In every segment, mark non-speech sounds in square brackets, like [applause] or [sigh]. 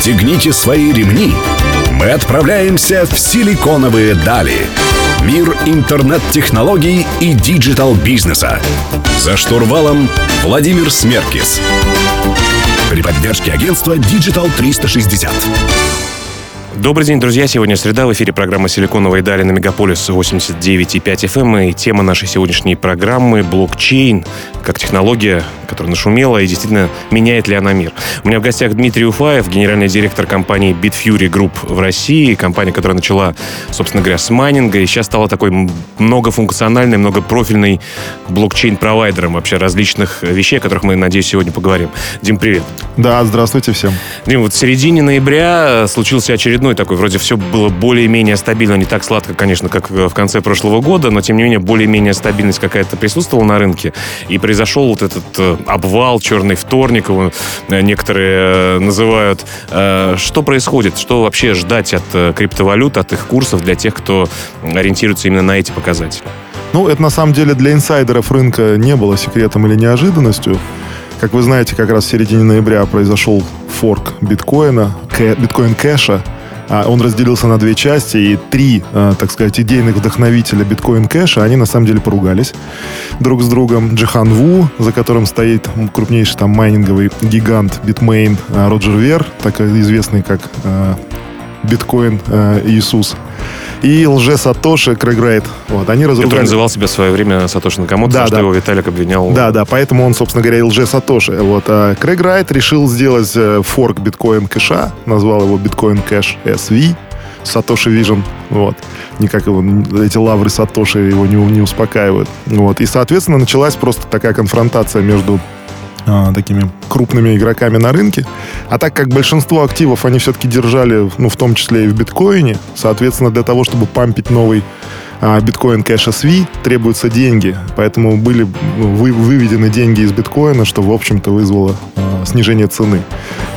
Расстегните свои ремни. Мы отправляемся в силиконовые дали. Мир интернет-технологий и digital-бизнеса. За штурвалом Владимир Смеркис. При поддержке агентства Digital 360. Добрый день, друзья. Сегодня среда. В эфире программа «Силиконовые дали» на Мегаполис 89,5 FM. И тема нашей сегодняшней программы — блокчейн как технология, которая нашумела и действительно меняет ли она мир. У меня в гостях Дмитрий Уфаев, генеральный директор компании Bitfury Group в России. Компания, которая начала, собственно говоря, с майнинга и сейчас стала такой многофункциональной, многопрофильной блокчейн-провайдером вообще различных вещей, о которых мы, надеюсь, сегодня поговорим. Дим, привет. Да, здравствуйте всем. Дим, вот в середине ноября случился очередной очередной такой, вроде все было более-менее стабильно, не так сладко, конечно, как в конце прошлого года, но тем не менее более-менее стабильность какая-то присутствовала на рынке, и произошел вот этот э, обвал, черный вторник, его э, некоторые э, называют. Что происходит? Что вообще ждать от криптовалют, от их курсов для тех, кто ориентируется именно на эти показатели? Ну, это на самом деле для инсайдеров рынка не было секретом или неожиданностью. Как вы знаете, как раз в середине ноября произошел форк биткоина, биткоин кэша, он разделился на две части, и три, а, так сказать, идейных вдохновителя биткоин кэша, они на самом деле поругались друг с другом. Джихан Ву, за которым стоит крупнейший там майнинговый гигант Bitmain, а, Роджер Вер, так известный как биткоин Иисус и лже Сатоши Крэг Райт. Вот, они разругали... Который называл себя в свое время Сатоши Накамото, да, за что да. его Виталик обвинял. Да, да, поэтому он, собственно говоря, лже Сатоши. Вот, а Крэг Райт решил сделать э, форк Bitcoin Cash'а, назвал его Bitcoin Cash SV, Satoshi Vision, вот. Никак его, эти лавры Сатоши его не, не успокаивают. Вот. И, соответственно, началась просто такая конфронтация между а, такими крупными игроками на рынке. А так как большинство активов они все-таки держали, ну, в том числе и в биткоине, соответственно, для того, чтобы пампить новый а, биткоин кэш SV, требуются деньги. Поэтому были вы, выведены деньги из биткоина, что, в общем-то, вызвало а, снижение цены.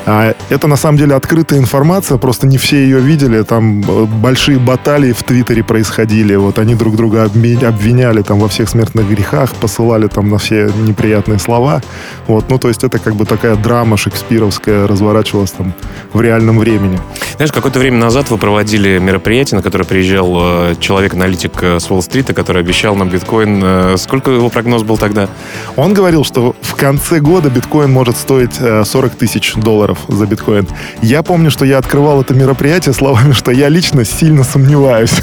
А это на самом деле открытая информация, просто не все ее видели. Там э, большие баталии в Твиттере происходили. Вот они друг друга обвиняли там во всех смертных грехах, посылали там на все неприятные слова. Вот, ну то есть это как бы такая драма шекспировская разворачивалась там в реальном времени. Знаешь, какое-то время назад вы проводили мероприятие, на которое приезжал э, человек-аналитик э, с Уолл-стрита, который обещал нам биткоин. Сколько его прогноз был тогда? Он говорил, что в конце года биткоин может стоить 40 тысяч долларов долларов за биткоин. Я помню, что я открывал это мероприятие словами, что я лично сильно сомневаюсь.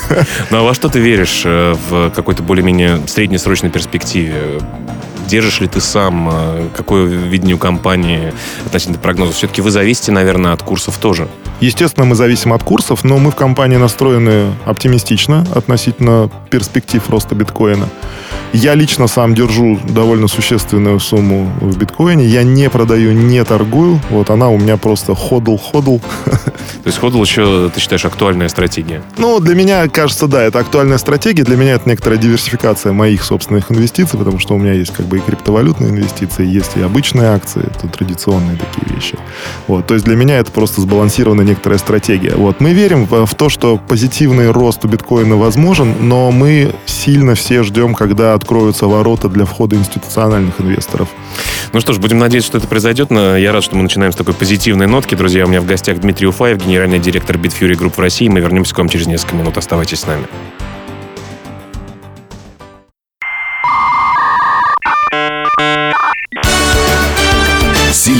Ну а во что ты веришь э, в какой-то более-менее среднесрочной перспективе? Держишь ли ты сам? Э, какое видение у компании относительно прогнозов? Все-таки вы зависите, наверное, от курсов тоже. Естественно, мы зависим от курсов, но мы в компании настроены оптимистично относительно перспектив роста биткоина. Я лично сам держу довольно существенную сумму в биткоине. Я не продаю, не торгую. Вот она у меня просто ходл-ходл. То есть ходл еще, ты считаешь, актуальная стратегия? Ну, для меня, кажется, да, это актуальная стратегия. Для меня это некоторая диверсификация моих собственных инвестиций, потому что у меня есть как бы и криптовалютные инвестиции, есть и обычные акции, это традиционные такие вещи. Вот, то есть для меня это просто сбалансированная некоторая стратегия. Вот, мы верим в, в то, что позитивный рост у биткоина возможен, но мы сильно все ждем, когда откроются ворота для входа институциональных инвесторов. Ну что ж, будем надеяться, что это произойдет. Но я рад, что мы начинаем с такой позитивной нотки. Друзья, у меня в гостях Дмитрий Уфаев, генеральный директор Bitfury Group в России. Мы вернемся к вам через несколько минут. Оставайтесь с нами.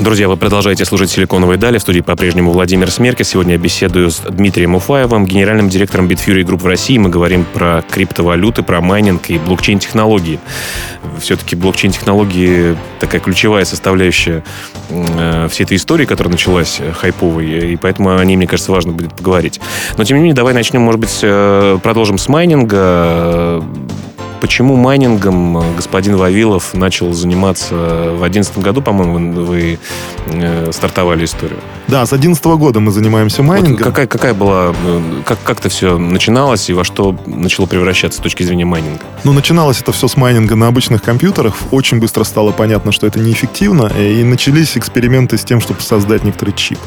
Друзья, вы продолжаете служить «Силиконовой дали». В студии по-прежнему Владимир Смеркис. Сегодня я беседую с Дмитрием Уфаевым, генеральным директором Bitfury Group в России. Мы говорим про криптовалюты, про майнинг и блокчейн-технологии. Все-таки блокчейн-технологии такая ключевая составляющая э, всей этой истории, которая началась э, хайповой, и поэтому о ней, мне кажется, важно будет поговорить. Но, тем не менее, давай начнем, может быть, э, продолжим с майнинга Почему майнингом э, господин Вавилов начал заниматься в 2011 году, по-моему, вы э, стартовали историю? Да, с 2011 года мы занимаемся майнингом. Вот какая, какая была, э, как, как это все начиналось и во что начало превращаться с точки зрения майнинга? Ну, начиналось это все с майнинга на обычных компьютерах. Очень быстро стало понятно, что это неэффективно, и начались эксперименты с тем, чтобы создать некоторый чип.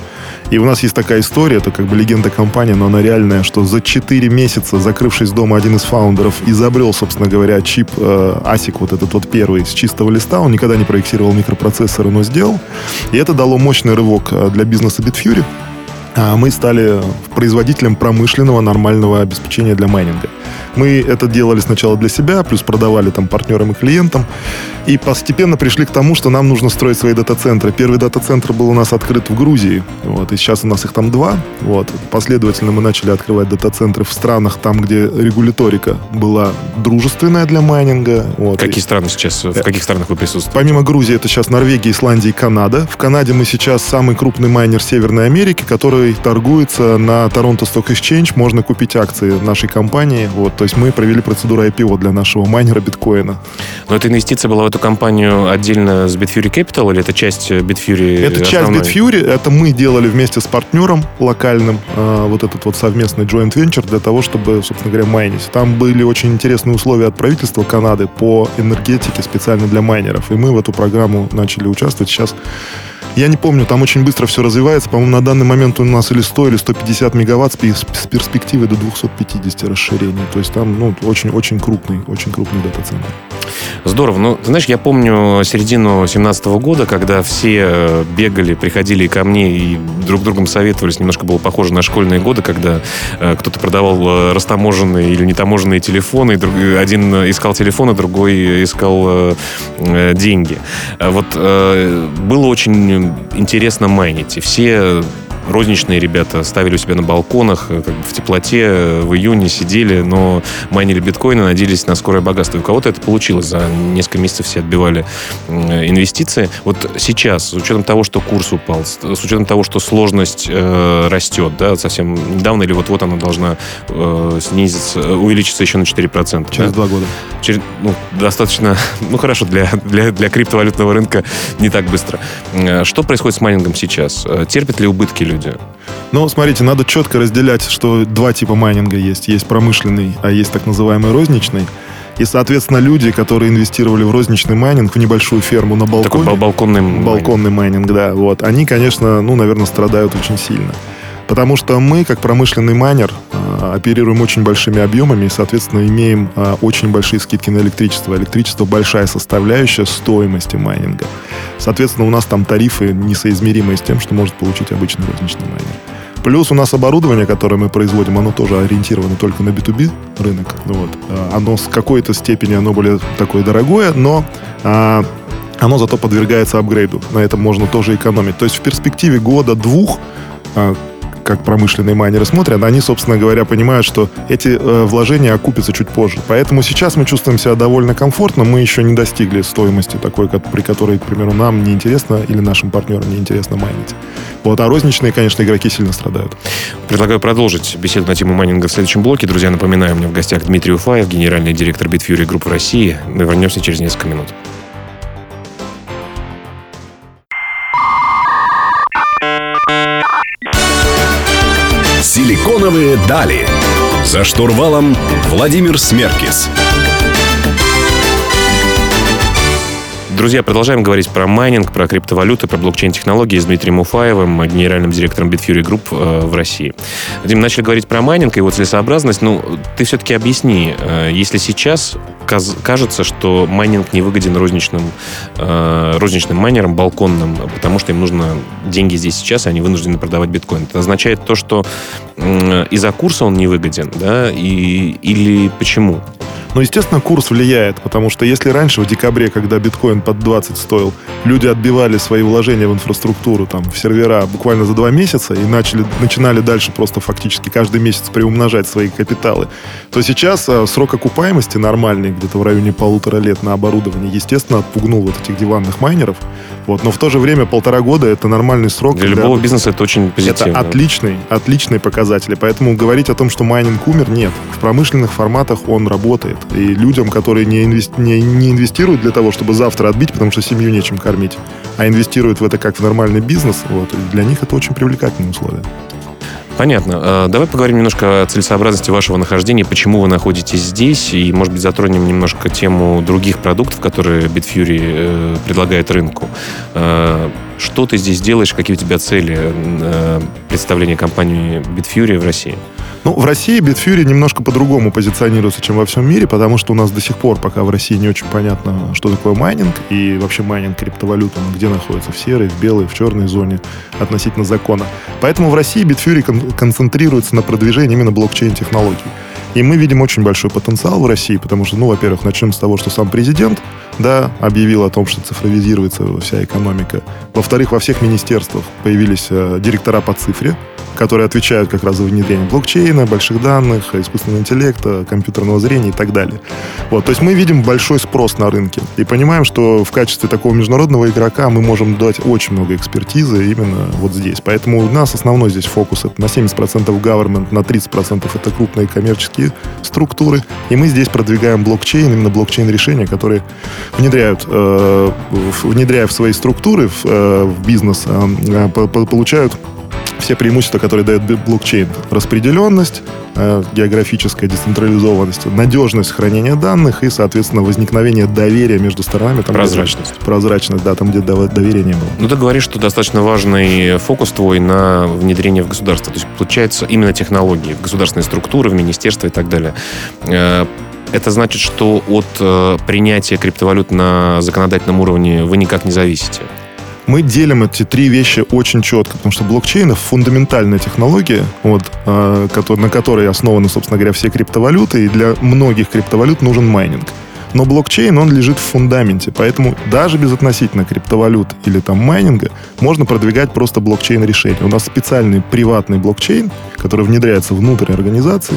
И у нас есть такая история, это как бы легенда компании, но она реальная, что за 4 месяца, закрывшись дома, один из фаундеров изобрел, собственно говоря, чип э, ASIC, вот этот вот первый, с чистого листа. Он никогда не проектировал микропроцессоры, но сделал. И это дало мощный рывок э, для бизнеса Bitfury. А мы стали производителем промышленного нормального обеспечения для майнинга. Мы это делали сначала для себя, плюс продавали там партнерам и клиентам. И постепенно пришли к тому, что нам нужно строить свои дата-центры. Первый дата-центр был у нас открыт в Грузии. Вот, и сейчас у нас их там два. Вот. Последовательно мы начали открывать дата-центры в странах, там, где регуляторика была дружественная для майнинга. Вот. Какие страны сейчас, в каких странах вы присутствуете? Помимо Грузии, это сейчас Норвегия, Исландия и Канада. В Канаде мы сейчас самый крупный майнер Северной Америки, который торгуется на Торонто Stock Exchange. Можно купить акции нашей компании. Вот. То есть мы провели процедуру IPO для нашего майнера биткоина. Но эта инвестиция была в эту компанию отдельно с Bitfury Capital или это часть Bitfury? Это часть Bitfury. Это мы делали вместе с партнером локальным э, вот этот вот совместный joint venture для того, чтобы, собственно говоря, майнить. Там были очень интересные условия от правительства Канады по энергетике специально для майнеров. И мы в эту программу начали участвовать. Сейчас я не помню, там очень быстро все развивается. По-моему, на данный момент у нас или 100, или 150 мегаватт с перспективой до 250 расширения. То есть там ну, очень-очень крупный, очень крупный дата-центр. Здорово. Ну, знаешь, я помню середину 17 года, когда все э, бегали, приходили ко мне и друг другом советовались. Немножко было похоже на школьные годы, когда э, кто-то продавал э, растаможенные или нетаможенные телефоны. Друг, один искал телефоны, другой искал э, деньги. Вот э, было очень интересно майнить. И все розничные ребята ставили у себя на балконах, э, как бы в теплоте э, в июне сидели, но майнили биткоины, надеялись на скорое богатство. И у кого-то это получилось. За несколько месяцев все отбивали инвестиции. Вот сейчас, с учетом того, что курс упал, с учетом того, что сложность э, растет, да, совсем недавно или вот-вот она должна э, снизиться, увеличиться еще на 4%. Через да? два года. Через, ну, достаточно, [laughs] ну хорошо, для, для, для криптовалютного рынка не так быстро. Э, что происходит с майнингом сейчас? Терпят ли убытки люди? Ну, смотрите, надо четко разделять, что два типа майнинга есть. Есть промышленный, а есть так называемый розничный. И, соответственно, люди, которые инвестировали в розничный майнинг, в небольшую ферму на балконе... Такой балконный Балконный майнинг, да. Вот. Они, конечно, ну, наверное, страдают очень сильно. Потому что мы, как промышленный майнер, а, оперируем очень большими объемами и, соответственно, имеем а, очень большие скидки на электричество. Электричество большая составляющая стоимости майнинга. Соответственно, у нас там тарифы несоизмеримые с тем, что может получить обычный розничный майнер. Плюс у нас оборудование, которое мы производим, оно тоже ориентировано только на B2B рынок. Вот. А, оно с какой-то степени, оно более такое дорогое, но а, оно зато подвергается апгрейду. На этом можно тоже экономить. То есть в перспективе года-двух как промышленные майнеры смотрят, они, собственно говоря, понимают, что эти э, вложения окупятся чуть позже. Поэтому сейчас мы чувствуем себя довольно комфортно. Мы еще не достигли стоимости такой, как, при которой, к примеру, нам неинтересно или нашим партнерам неинтересно майнить. Вот, а розничные, конечно, игроки сильно страдают. Предлагаю продолжить беседу на тему майнинга в следующем блоке. Друзья, напоминаю, у меня в гостях Дмитрий Уфаев, генеральный директор Bitfury Group России. Мы вернемся через несколько минут. Силиконовые дали. За штурвалом Владимир Смеркис. Друзья, продолжаем говорить про майнинг, про криптовалюты, про блокчейн-технологии с Дмитрием Уфаевым, генеральным директором Bitfury Group э, в России. Дим, начали говорить про майнинг и его целесообразность. Ну, ты все-таки объясни, э, если сейчас кажется, что майнинг не выгоден розничным, э, розничным майнерам, балконным, потому что им нужно деньги здесь сейчас, и они вынуждены продавать биткоин. Это означает то, что из-за курса он не выгоден, да, и, или почему? Но, естественно, курс влияет, потому что если раньше, в декабре, когда биткоин под 20 стоил, люди отбивали свои вложения в инфраструктуру, там, в сервера буквально за два месяца и начали, начинали дальше просто фактически каждый месяц приумножать свои капиталы, то сейчас а, срок окупаемости нормальный, где-то в районе полутора лет на оборудование, естественно, отпугнул вот этих диванных майнеров. Вот, но в то же время полтора года это нормальный срок. Для, для любого бизнеса это очень позитивно. Это отличный, отличный показатель. Поэтому говорить о том, что майнинг умер, нет. В промышленных форматах он работает. И людям, которые не, инвести, не, не инвестируют для того, чтобы завтра отбить, потому что семью нечем кормить, а инвестируют в это как в нормальный бизнес, вот, для них это очень привлекательные условия. Понятно. А, давай поговорим немножко о целесообразности вашего нахождения, почему вы находитесь здесь, и, может быть, затронем немножко тему других продуктов, которые Bitfury э, предлагает рынку. А, что ты здесь делаешь, какие у тебя цели э, представления компании Bitfury в России? Ну, в России Bitfury немножко по-другому позиционируется, чем во всем мире, потому что у нас до сих пор пока в России не очень понятно, что такое майнинг и вообще майнинг криптовалюты, он где находится, в серой, в белой, в черной зоне относительно закона. Поэтому в России Bitfury кон- концентрируется на продвижении именно блокчейн-технологий. И мы видим очень большой потенциал в России, потому что, ну, во-первых, начнем с того, что сам президент, да, объявил о том, что цифровизируется вся экономика. Во-вторых, во всех министерствах появились э, директора по цифре, которые отвечают как раз за внедрение блокчейна, больших данных, искусственного интеллекта, компьютерного зрения и так далее. Вот, то есть мы видим большой спрос на рынке и понимаем, что в качестве такого международного игрока мы можем дать очень много экспертизы именно вот здесь. Поэтому у нас основной здесь фокус это на 70% government, на 30% это крупные коммерческие структуры. И мы здесь продвигаем блокчейн, именно блокчейн-решения, которые внедряют, э, внедряя в свои структуры, в, э, в бизнес, э, получают все преимущества, которые дает блокчейн. Распределенность, э, географическая децентрализованность, надежность хранения данных и, соответственно, возникновение доверия между сторонами. Там, прозрачность. Где, прозрачность, да, там, где доверия не было. Ну, ты говоришь, что достаточно важный фокус твой на внедрение в государство. То есть, получается, именно технологии, в государственные структуры, в министерства и так далее. Э, это значит, что от э, принятия криптовалют на законодательном уровне вы никак не зависите? Мы делим эти три вещи очень четко, потому что блокчейн — это фундаментальная технология, вот, э, на которой основаны, собственно говоря, все криптовалюты, и для многих криптовалют нужен майнинг. Но блокчейн, он лежит в фундаменте, поэтому даже безотносительно криптовалют или там майнинга можно продвигать просто блокчейн-решения. У нас специальный приватный блокчейн, который внедряется внутрь организации,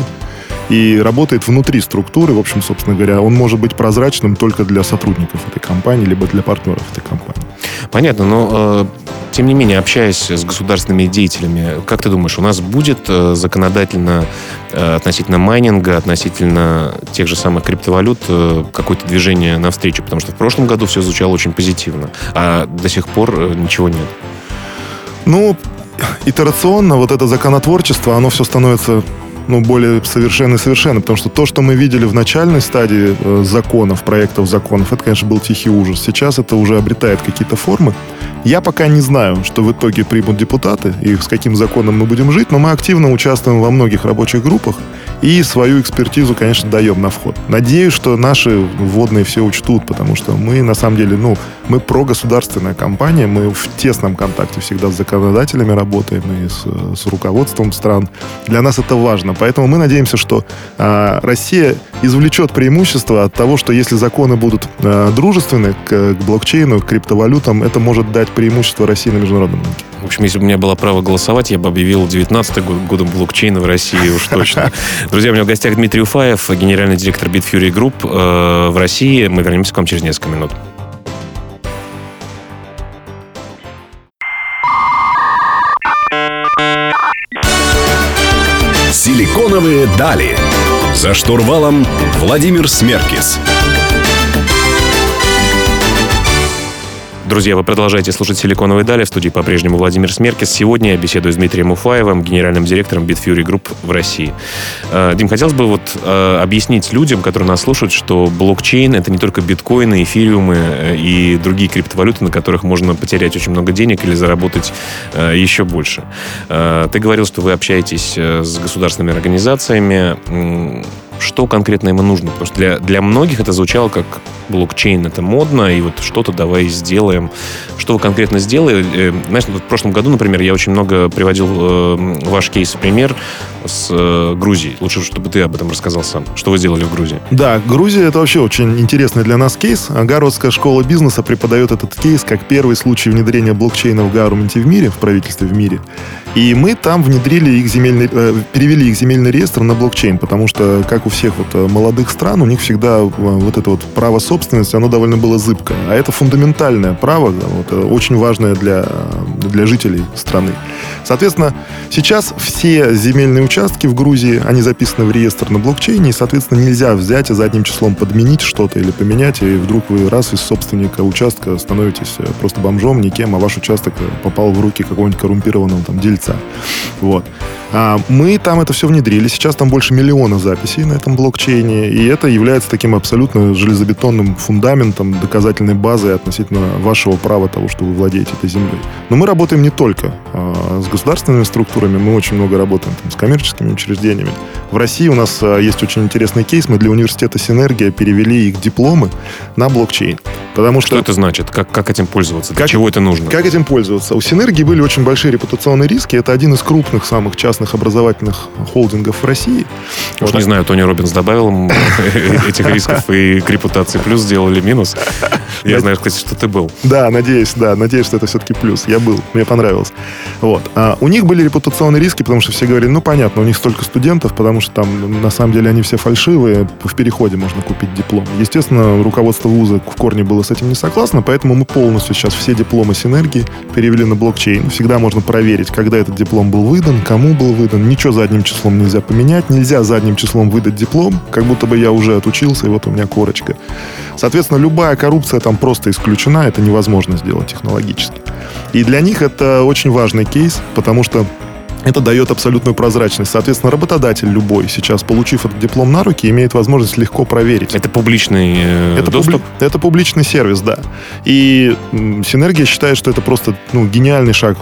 и работает внутри структуры. В общем, собственно говоря, он может быть прозрачным только для сотрудников этой компании, либо для партнеров этой компании. Понятно, но э, тем не менее, общаясь с государственными деятелями, как ты думаешь, у нас будет э, законодательно э, относительно майнинга, относительно тех же самых криптовалют э, какое-то движение навстречу? Потому что в прошлом году все звучало очень позитивно, а до сих пор э, ничего нет. Ну, итерационно вот это законотворчество, оно все становится ну, более совершенно и совершенно, потому что то, что мы видели в начальной стадии э, законов, проектов законов, это, конечно, был тихий ужас. Сейчас это уже обретает какие-то формы. Я пока не знаю, что в итоге примут депутаты и с каким законом мы будем жить, но мы активно участвуем во многих рабочих группах и свою экспертизу, конечно, даем на вход. Надеюсь, что наши вводные все учтут, потому что мы, на самом деле, ну, мы прогосударственная компания, мы в тесном контакте всегда с законодателями работаем и с, с руководством стран. Для нас это важно. Поэтому мы надеемся, что э, Россия извлечет преимущество от того, что если законы будут э, дружественны к, к блокчейну, к криптовалютам, это может дать преимущество России на международном рынке. В общем, если бы у меня было право голосовать, я бы объявил 19 год годом блокчейна в России уж точно. [laughs] Друзья, у меня в гостях Дмитрий Уфаев, генеральный директор Bitfury Group э, в России. Мы вернемся к вам через несколько минут. Силиконовые дали. За штурвалом Владимир Смеркис. Друзья, вы продолжаете слушать «Силиконовые дали». В студии по-прежнему Владимир Смеркис. Сегодня я беседую с Дмитрием Уфаевым, генеральным директором Bitfury Group в России. Э, Дим, хотелось бы вот э, объяснить людям, которые нас слушают, что блокчейн — это не только биткоины, эфириумы э, и другие криптовалюты, на которых можно потерять очень много денег или заработать еще больше. Ты говорил, что вы общаетесь с государственными организациями что конкретно ему нужно. Потому что для, для многих это звучало как блокчейн, это модно, и вот что-то давай сделаем. Что вы конкретно сделали? Э, знаешь, в прошлом году, например, я очень много приводил э, ваш кейс в пример с э, Грузией. Лучше, чтобы ты об этом рассказал сам. Что вы сделали в Грузии? Да, Грузия это вообще очень интересный для нас кейс. Гарвардская школа бизнеса преподает этот кейс как первый случай внедрения блокчейна в гаверменте в мире, в правительстве в мире. И мы там внедрили их земельный, э, перевели их земельный реестр на блокчейн, потому что, как у всех вот э, молодых стран, у них всегда вот это вот право собственности, оно довольно было зыбкое. А это фундаментальное право, вот, очень важное для, для жителей страны. Соответственно, сейчас все земельные участки в Грузии, они записаны в реестр на блокчейне, и, соответственно, нельзя взять и задним числом подменить что-то или поменять, и вдруг вы раз из собственника участка становитесь э, просто бомжом, никем, а ваш участок э, попал в руки какого-нибудь коррумпированного там дельца. Вот. А мы там это все внедрили. Сейчас там больше миллиона записей на этом блокчейне, и это является таким абсолютно железобетонным фундаментом, доказательной базой относительно вашего права того, что вы владеете этой землей. Но мы работаем не только а, с государственными структурами, мы очень много работаем там, с коммерческими учреждениями. В России у нас а, есть очень интересный кейс. Мы для университета «Синергия» перевели их дипломы на блокчейн. Потому что... Что это значит? Как, как этим пользоваться? Для как, чего это нужно? Как этим пользоваться? У «Синергии» были очень большие репутационные риски. Это один из крупных самых частных образовательных холдингов в России. Уж вот. не знаю, Тони Робинс добавил [laughs] этих рисков и к репутации плюс сделали минус. Я знаю, кстати, что ты был. Да, надеюсь, да, надеюсь, что это все-таки плюс. Я был, мне понравилось. Вот. А у них были репутационные риски, потому что все говорили, ну, понятно, у них столько студентов, потому что там, на самом деле, они все фальшивые, в переходе можно купить диплом. Естественно, руководство вуза в корне было с этим не согласно, поэтому мы полностью сейчас все дипломы Синергии перевели на блокчейн. Всегда можно проверить, когда этот диплом был выдан, кому был выдан. Ничего задним числом нельзя поменять. Нельзя задним числом выдать диплом, как будто бы я уже отучился, и вот у меня корочка. Соответственно, любая коррупция там просто исключена, это невозможно сделать технологически. И для них это очень важный кейс, потому что это дает абсолютную прозрачность. Соответственно, работодатель любой сейчас, получив этот диплом на руки, имеет возможность легко проверить. Это публичный э, это доступ? Публи... Это публичный сервис, да. И Синергия считает, что это просто ну, гениальный шаг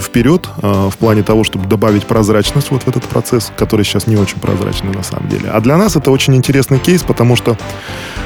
вперед э, в плане того, чтобы добавить прозрачность вот в этот процесс, который сейчас не очень прозрачный на самом деле. А для нас это очень интересный кейс, потому что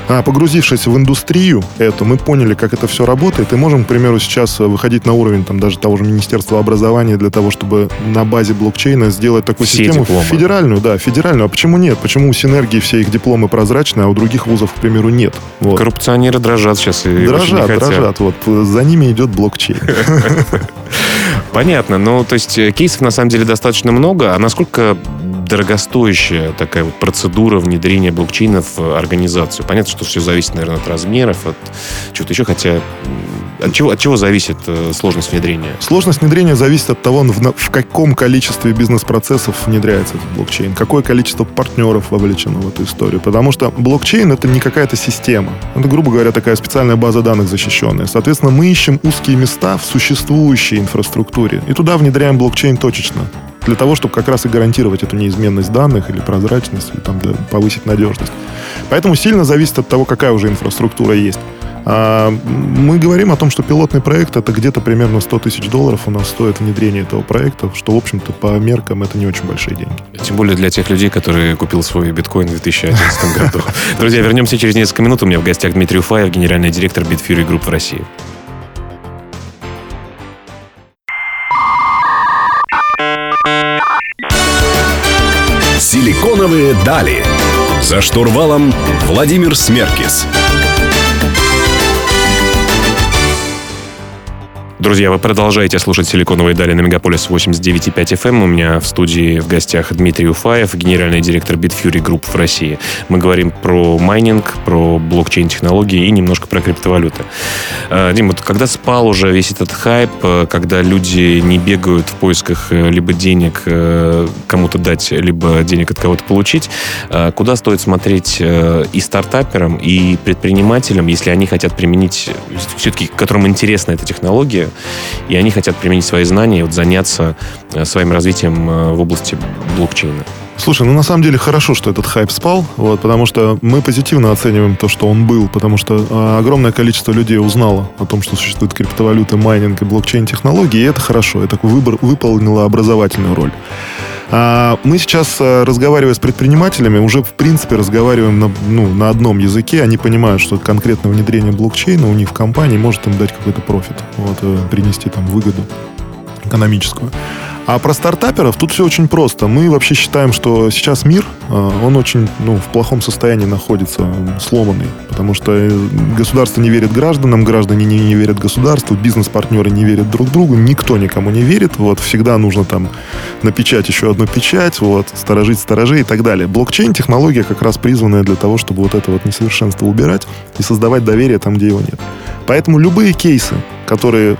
а, погрузившись в индустрию эту, мы поняли, как это все работает, и можем, к примеру, сейчас выходить на уровень там, даже того же Министерства образования для того, чтобы на базе блокчейна сделать такую все систему дипломы. федеральную, да, федеральную. А почему нет? Почему у Синергии все их дипломы прозрачные, а у других вузов, к примеру, нет? Вот. Коррупционеры дрожат сейчас. И дрожат, дрожат. Вот за ними идет блокчейн. [laughs] Понятно. Ну, то есть э, кейсов на самом деле достаточно много. А насколько дорогостоящая такая вот процедура внедрения блокчейна в организацию. Понятно, что все зависит, наверное, от размеров, от чего-то еще, хотя от чего, от чего зависит э, сложность внедрения? Сложность внедрения зависит от того, в, в каком количестве бизнес-процессов внедряется этот блокчейн, какое количество партнеров вовлечено в эту историю. Потому что блокчейн — это не какая-то система. Это, грубо говоря, такая специальная база данных защищенная. Соответственно, мы ищем узкие места в существующей инфраструктуре и туда внедряем блокчейн точечно для того, чтобы как раз и гарантировать эту неизменность данных или прозрачность, или там, да, повысить надежность. Поэтому сильно зависит от того, какая уже инфраструктура есть. А, мы говорим о том, что пилотный проект это где-то примерно 100 тысяч долларов у нас стоит внедрение этого проекта, что, в общем-то, по меркам это не очень большие деньги. Тем более для тех людей, которые купил свой биткоин в 2011 [laughs] году. Друзья, вернемся через несколько минут. У меня в гостях Дмитрий Уфаев, генеральный директор Bitfury Group в России. Силиконовые дали. За штурвалом Владимир Смеркис. Друзья, вы продолжаете слушать «Силиконовые дали» на Мегаполис 89.5 FM. Эм. У меня в студии в гостях Дмитрий Уфаев, генеральный директор Bitfury Group в России. Мы говорим про майнинг, про блокчейн-технологии и немножко про криптовалюты. Э, Дим, вот когда спал уже весь этот хайп, э, когда люди не бегают в поисках э, либо денег кому-то дать, либо денег от кого-то получить, куда стоит смотреть и стартаперам, и предпринимателям, если они хотят применить, все-таки которым интересна эта технология, и они хотят применить свои знания и вот заняться э, своим развитием э, в области блокчейна. Слушай, ну на самом деле хорошо, что этот хайп спал, вот, потому что мы позитивно оцениваем то, что он был, потому что э, огромное количество людей узнало о том, что существуют криптовалюты, майнинг и блокчейн-технологии, и это хорошо, это выбор выполнило образовательную роль. А мы сейчас, э, разговаривая с предпринимателями, уже в принципе разговариваем на, ну, на одном языке. Они понимают, что конкретное внедрение блокчейна у них в компании может им дать какой-то профит, вот, э, принести там выгоду экономическую. А про стартаперов тут все очень просто. Мы вообще считаем, что сейчас мир, а, он очень ну, в плохом состоянии находится, сломанный. Потому что государство не верит гражданам, граждане не, не верят государству, бизнес-партнеры не верят друг другу, никто никому не верит. Вот, всегда нужно там напечать еще одну печать, вот, сторожить сторожей и так далее. Блокчейн-технология как раз призванная для того, чтобы вот это вот несовершенство убирать и создавать доверие там, где его нет. Поэтому любые кейсы, которые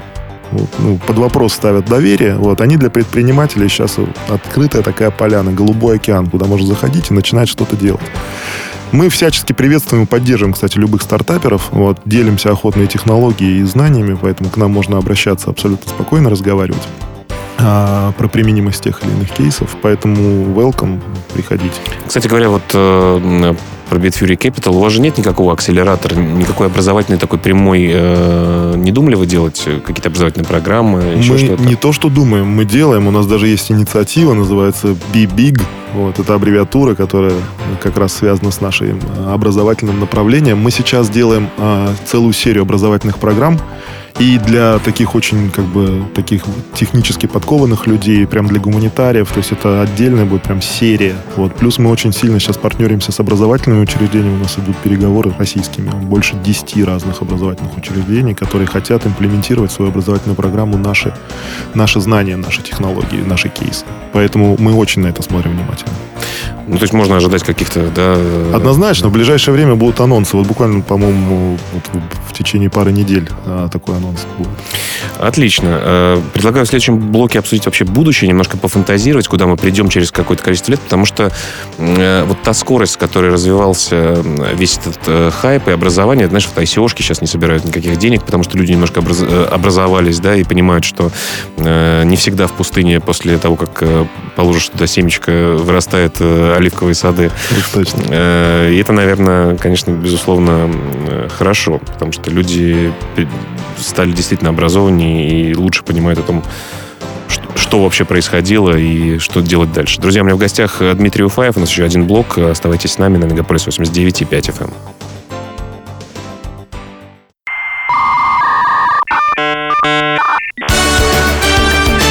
ну, под вопрос ставят доверие, вот, они для предпринимателей сейчас открытая такая поляна, голубой океан, куда можно заходить и начинать что-то делать. Мы всячески приветствуем и поддерживаем, кстати, любых стартаперов. Вот, делимся охотной технологией и знаниями, поэтому к нам можно обращаться абсолютно спокойно, разговаривать а, про применимость тех или иных кейсов. Поэтому welcome, приходите. Кстати говоря, вот э, про Bitfury Capital, у вас же нет никакого акселератора, никакой образовательной такой прямой... Э, не думали вы делать какие-то образовательные программы, еще мы что-то? не то, что думаем, мы делаем. У нас даже есть инициатива, называется Be Big. Вот, это аббревиатура, которая как раз связана с нашим э, образовательным направлением. Мы сейчас делаем э, целую серию образовательных программ, и для таких очень, как бы, таких технически подкованных людей, прям для гуманитариев, то есть это отдельная будет прям серия. Вот. Плюс мы очень сильно сейчас партнеримся с образовательными учреждениями, у нас идут переговоры российскими, больше 10 разных образовательных учреждений, которые хотят имплементировать в свою образовательную программу наши, наши знания, наши технологии, наши кейсы. Поэтому мы очень на это смотрим внимательно. Ну, то есть можно ожидать каких-то, да... Однозначно. В ближайшее время будут анонсы. Вот буквально, по-моему, вот в течение пары недель а, такой анонс будет. Отлично. Э, предлагаю в следующем блоке обсудить вообще будущее, немножко пофантазировать, куда мы придем через какое-то количество лет, потому что э, вот та скорость, с которой развивался весь этот э, хайп и образование, знаешь, в ICO-шки сейчас не собирают никаких денег, потому что люди немножко образ... образовались, да, и понимают, что не всегда в пустыне после того, как положишь туда семечко, вырастает оливковые сады. точно. И это, наверное, конечно, безусловно, хорошо, потому что люди стали действительно образованнее и лучше понимают о том, что, вообще происходило и что делать дальше. Друзья, у меня в гостях Дмитрий Уфаев. У нас еще один блок. Оставайтесь с нами на Мегаполис 89,5 FM.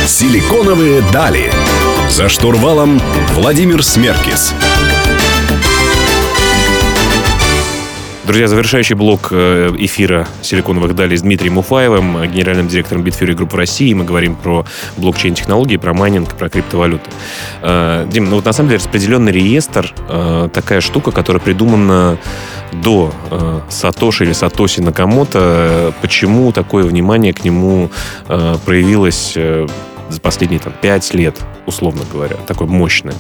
Силиконовые дали. За штурвалом Владимир Смеркис. Друзья, завершающий блок э, эфира «Силиконовых далей» с Дмитрием Уфаевым, генеральным директором Bitfury Group в России. Мы говорим про блокчейн-технологии, про майнинг, про криптовалюты. Э, Дим, ну вот на самом деле распределенный реестр э, такая штука, которая придумана до Сатоши или Сатоси Накамото. Почему такое внимание к нему проявилось за последние там, 5 лет, условно говоря, такое мощное?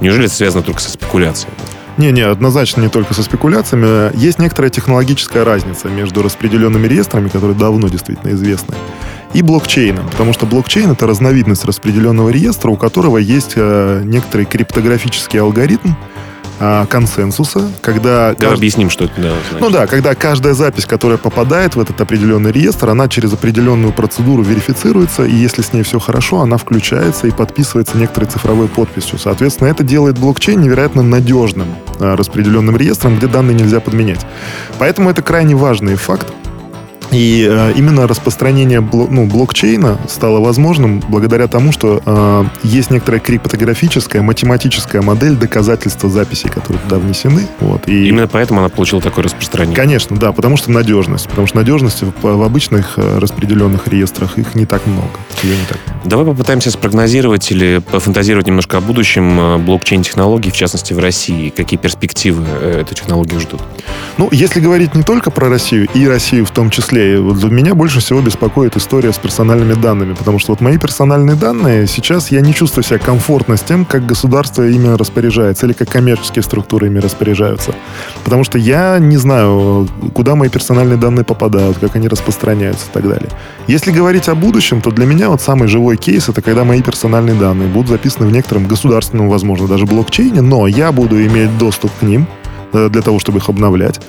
Неужели это связано только со спекуляциями? Не, не, однозначно не только со спекуляциями. Есть некоторая технологическая разница между распределенными реестрами, которые давно действительно известны, и блокчейном. Потому что блокчейн — это разновидность распределенного реестра, у которого есть э, некоторый криптографический алгоритм, а, консенсуса, когда... Давай кажд... объясним, что это да, значит. Ну да, когда каждая запись, которая попадает в этот определенный реестр, она через определенную процедуру верифицируется, и если с ней все хорошо, она включается и подписывается некоторой цифровой подписью. Соответственно, это делает блокчейн невероятно надежным а, распределенным реестром, где данные нельзя подменять. Поэтому это крайне важный факт, и э, именно распространение бло, ну, блокчейна стало возможным благодаря тому, что э, есть некоторая криптографическая, математическая модель доказательства записей, которые туда внесены. Вот, и именно поэтому она получила такое распространение. Конечно, да, потому что надежность. Потому что надежности в, в обычных э, распределенных реестрах их не так много. Ее не так много. Давай попытаемся спрогнозировать или пофантазировать немножко о будущем э, блокчейн-технологий, в частности в России. Какие перспективы э, этой технологии ждут? Ну, если говорить не только про Россию, и Россию в том числе, вот для меня больше всего беспокоит история с персональными данными, потому что вот мои персональные данные, сейчас я не чувствую себя комфортно с тем, как государство ими распоряжается, или как коммерческие структуры ими распоряжаются. Потому что я не знаю, куда мои персональные данные попадают, как они распространяются и так далее. Если говорить о будущем, то для меня вот самый живой кейс это когда мои персональные данные будут записаны в некотором государственном, возможно, даже блокчейне, но я буду иметь доступ к ним, Э, для того, чтобы их обновлять.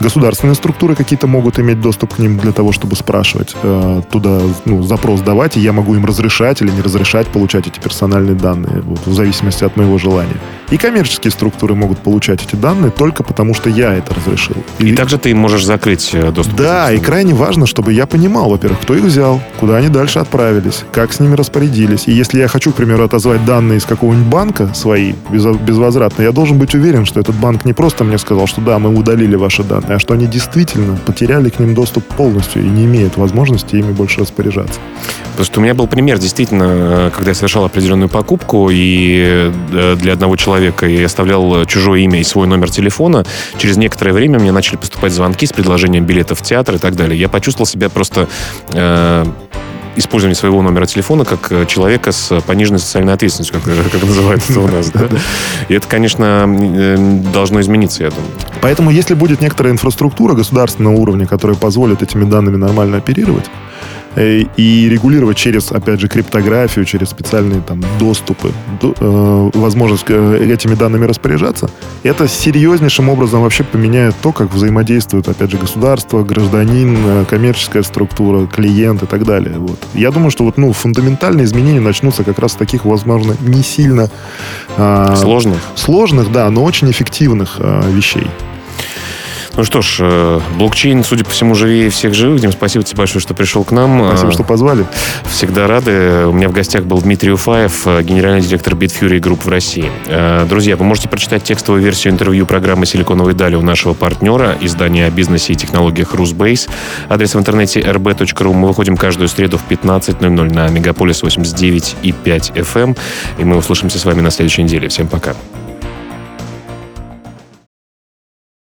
Государственные структуры какие-то могут иметь доступ к ним для того, чтобы спрашивать, э, туда ну, запрос давать, и я могу им разрешать или не разрешать получать эти персональные данные, вот, в зависимости от моего желания. И коммерческие структуры могут получать эти данные только потому, что я это разрешил. И, и также ты можешь закрыть э, доступ. Да, и крайне важно, чтобы я понимал, во-первых, кто их взял, куда они дальше отправились, как с ними распорядились. И если я хочу, к примеру, отозвать данные из какого-нибудь банка свои безвозвратно, я должен быть уверен, что этот банк не просто мне сказал, что да, мы удалили ваши данные, а что они действительно потеряли к ним доступ полностью и не имеют возможности ими больше распоряжаться. Потому что у меня был пример, действительно, э, когда я совершал определенную покупку, и э, для одного человека и оставлял чужое имя и свой номер телефона, через некоторое время мне начали поступать звонки с предложением билетов в театр и так далее. Я почувствовал себя просто э, использование своего номера телефона как э, человека с пониженной социальной ответственностью, как, как называется у нас. Да? И это, конечно, э, должно измениться, я думаю. Поэтому, если будет некоторая инфраструктура государственного уровня, которая позволит этими данными нормально оперировать, Э, и регулировать через, опять же, криптографию, через специальные там доступы, э, возможность э, этими данными распоряжаться, это серьезнейшим образом вообще поменяет то, как взаимодействуют, опять же, государство, гражданин, коммерческая структура, клиент и так далее. Вот. Я думаю, что вот, ну, фундаментальные изменения начнутся как раз с таких, возможно, не сильно... Сложных? Сложных, да, но очень эффективных вещей. Ну что ж, э, блокчейн, судя по всему, живее всех живых. Дим, спасибо тебе большое, что пришел к нам. Спасибо, что позвали. Всегда рады. У меня в гостях был Дмитрий Уфаев, э, генеральный директор Bitfury Group в России. Э, друзья, вы можете прочитать текстовую версию интервью программы «Силиконовые дали» у нашего партнера, издания о бизнесе и технологиях Rusbase. Адрес в интернете rb.ru. Мы выходим каждую среду в 15.00 на Мегаполис 89 и 5 FM. И мы услышимся с вами на следующей неделе. Всем пока.